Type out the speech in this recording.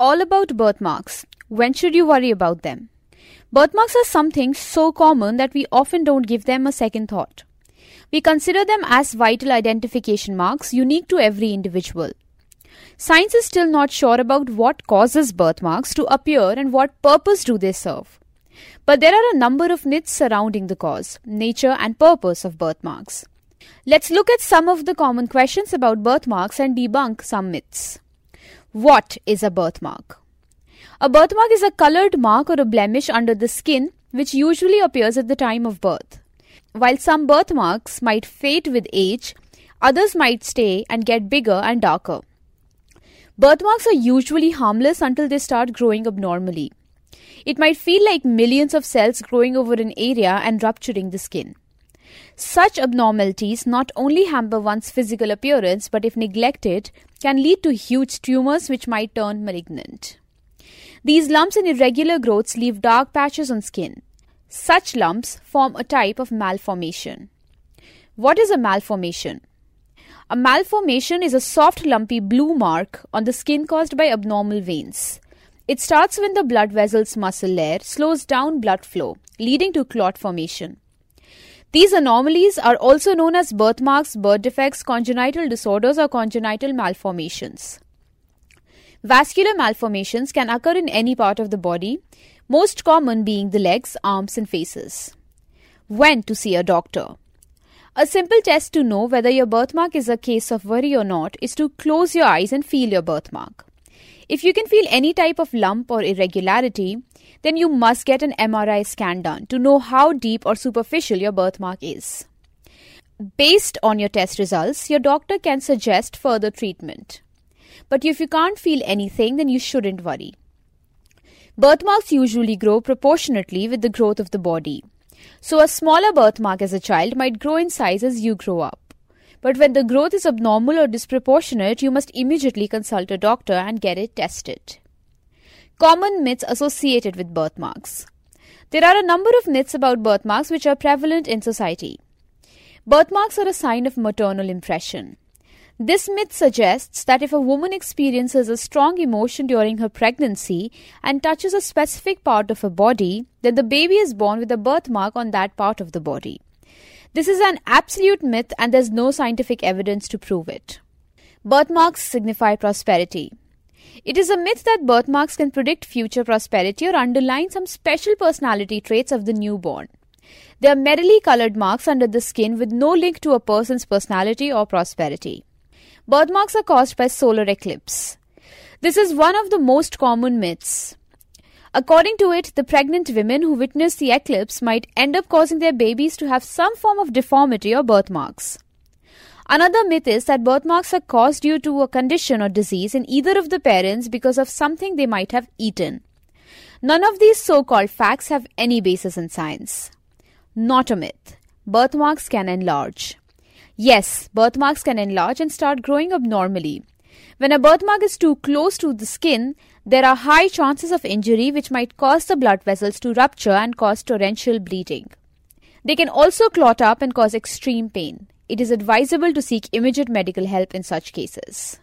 all about birthmarks. When should you worry about them? Birthmarks are something so common that we often don't give them a second thought. We consider them as vital identification marks unique to every individual. Science is still not sure about what causes birthmarks to appear and what purpose do they serve. But there are a number of myths surrounding the cause, nature, and purpose of birthmarks. Let's look at some of the common questions about birthmarks and debunk some myths. What is a birthmark? A birthmark is a colored mark or a blemish under the skin which usually appears at the time of birth. While some birthmarks might fade with age, others might stay and get bigger and darker. Birthmarks are usually harmless until they start growing abnormally. It might feel like millions of cells growing over an area and rupturing the skin. Such abnormalities not only hamper one's physical appearance but, if neglected, can lead to huge tumors which might turn malignant. These lumps and irregular growths leave dark patches on skin. Such lumps form a type of malformation. What is a malformation? A malformation is a soft, lumpy blue mark on the skin caused by abnormal veins. It starts when the blood vessel's muscle layer slows down blood flow, leading to clot formation. These anomalies are also known as birthmarks, birth defects, congenital disorders, or congenital malformations. Vascular malformations can occur in any part of the body, most common being the legs, arms, and faces. When to see a doctor? A simple test to know whether your birthmark is a case of worry or not is to close your eyes and feel your birthmark. If you can feel any type of lump or irregularity, then you must get an MRI scan done to know how deep or superficial your birthmark is. Based on your test results, your doctor can suggest further treatment. But if you can't feel anything, then you shouldn't worry. Birthmarks usually grow proportionately with the growth of the body. So, a smaller birthmark as a child might grow in size as you grow up. But when the growth is abnormal or disproportionate, you must immediately consult a doctor and get it tested. Common myths associated with birthmarks. There are a number of myths about birthmarks which are prevalent in society. Birthmarks are a sign of maternal impression. This myth suggests that if a woman experiences a strong emotion during her pregnancy and touches a specific part of her body, then the baby is born with a birthmark on that part of the body. This is an absolute myth and there's no scientific evidence to prove it. Birthmarks signify prosperity. It is a myth that birthmarks can predict future prosperity or underline some special personality traits of the newborn. They are merely colored marks under the skin with no link to a person's personality or prosperity. Birthmarks are caused by solar eclipse. This is one of the most common myths. According to it, the pregnant women who witness the eclipse might end up causing their babies to have some form of deformity or birthmarks. Another myth is that birthmarks are caused due to a condition or disease in either of the parents because of something they might have eaten. None of these so called facts have any basis in science. Not a myth. Birthmarks can enlarge. Yes, birthmarks can enlarge and start growing abnormally. When a birthmark is too close to the skin, there are high chances of injury which might cause the blood vessels to rupture and cause torrential bleeding. They can also clot up and cause extreme pain. It is advisable to seek immediate medical help in such cases.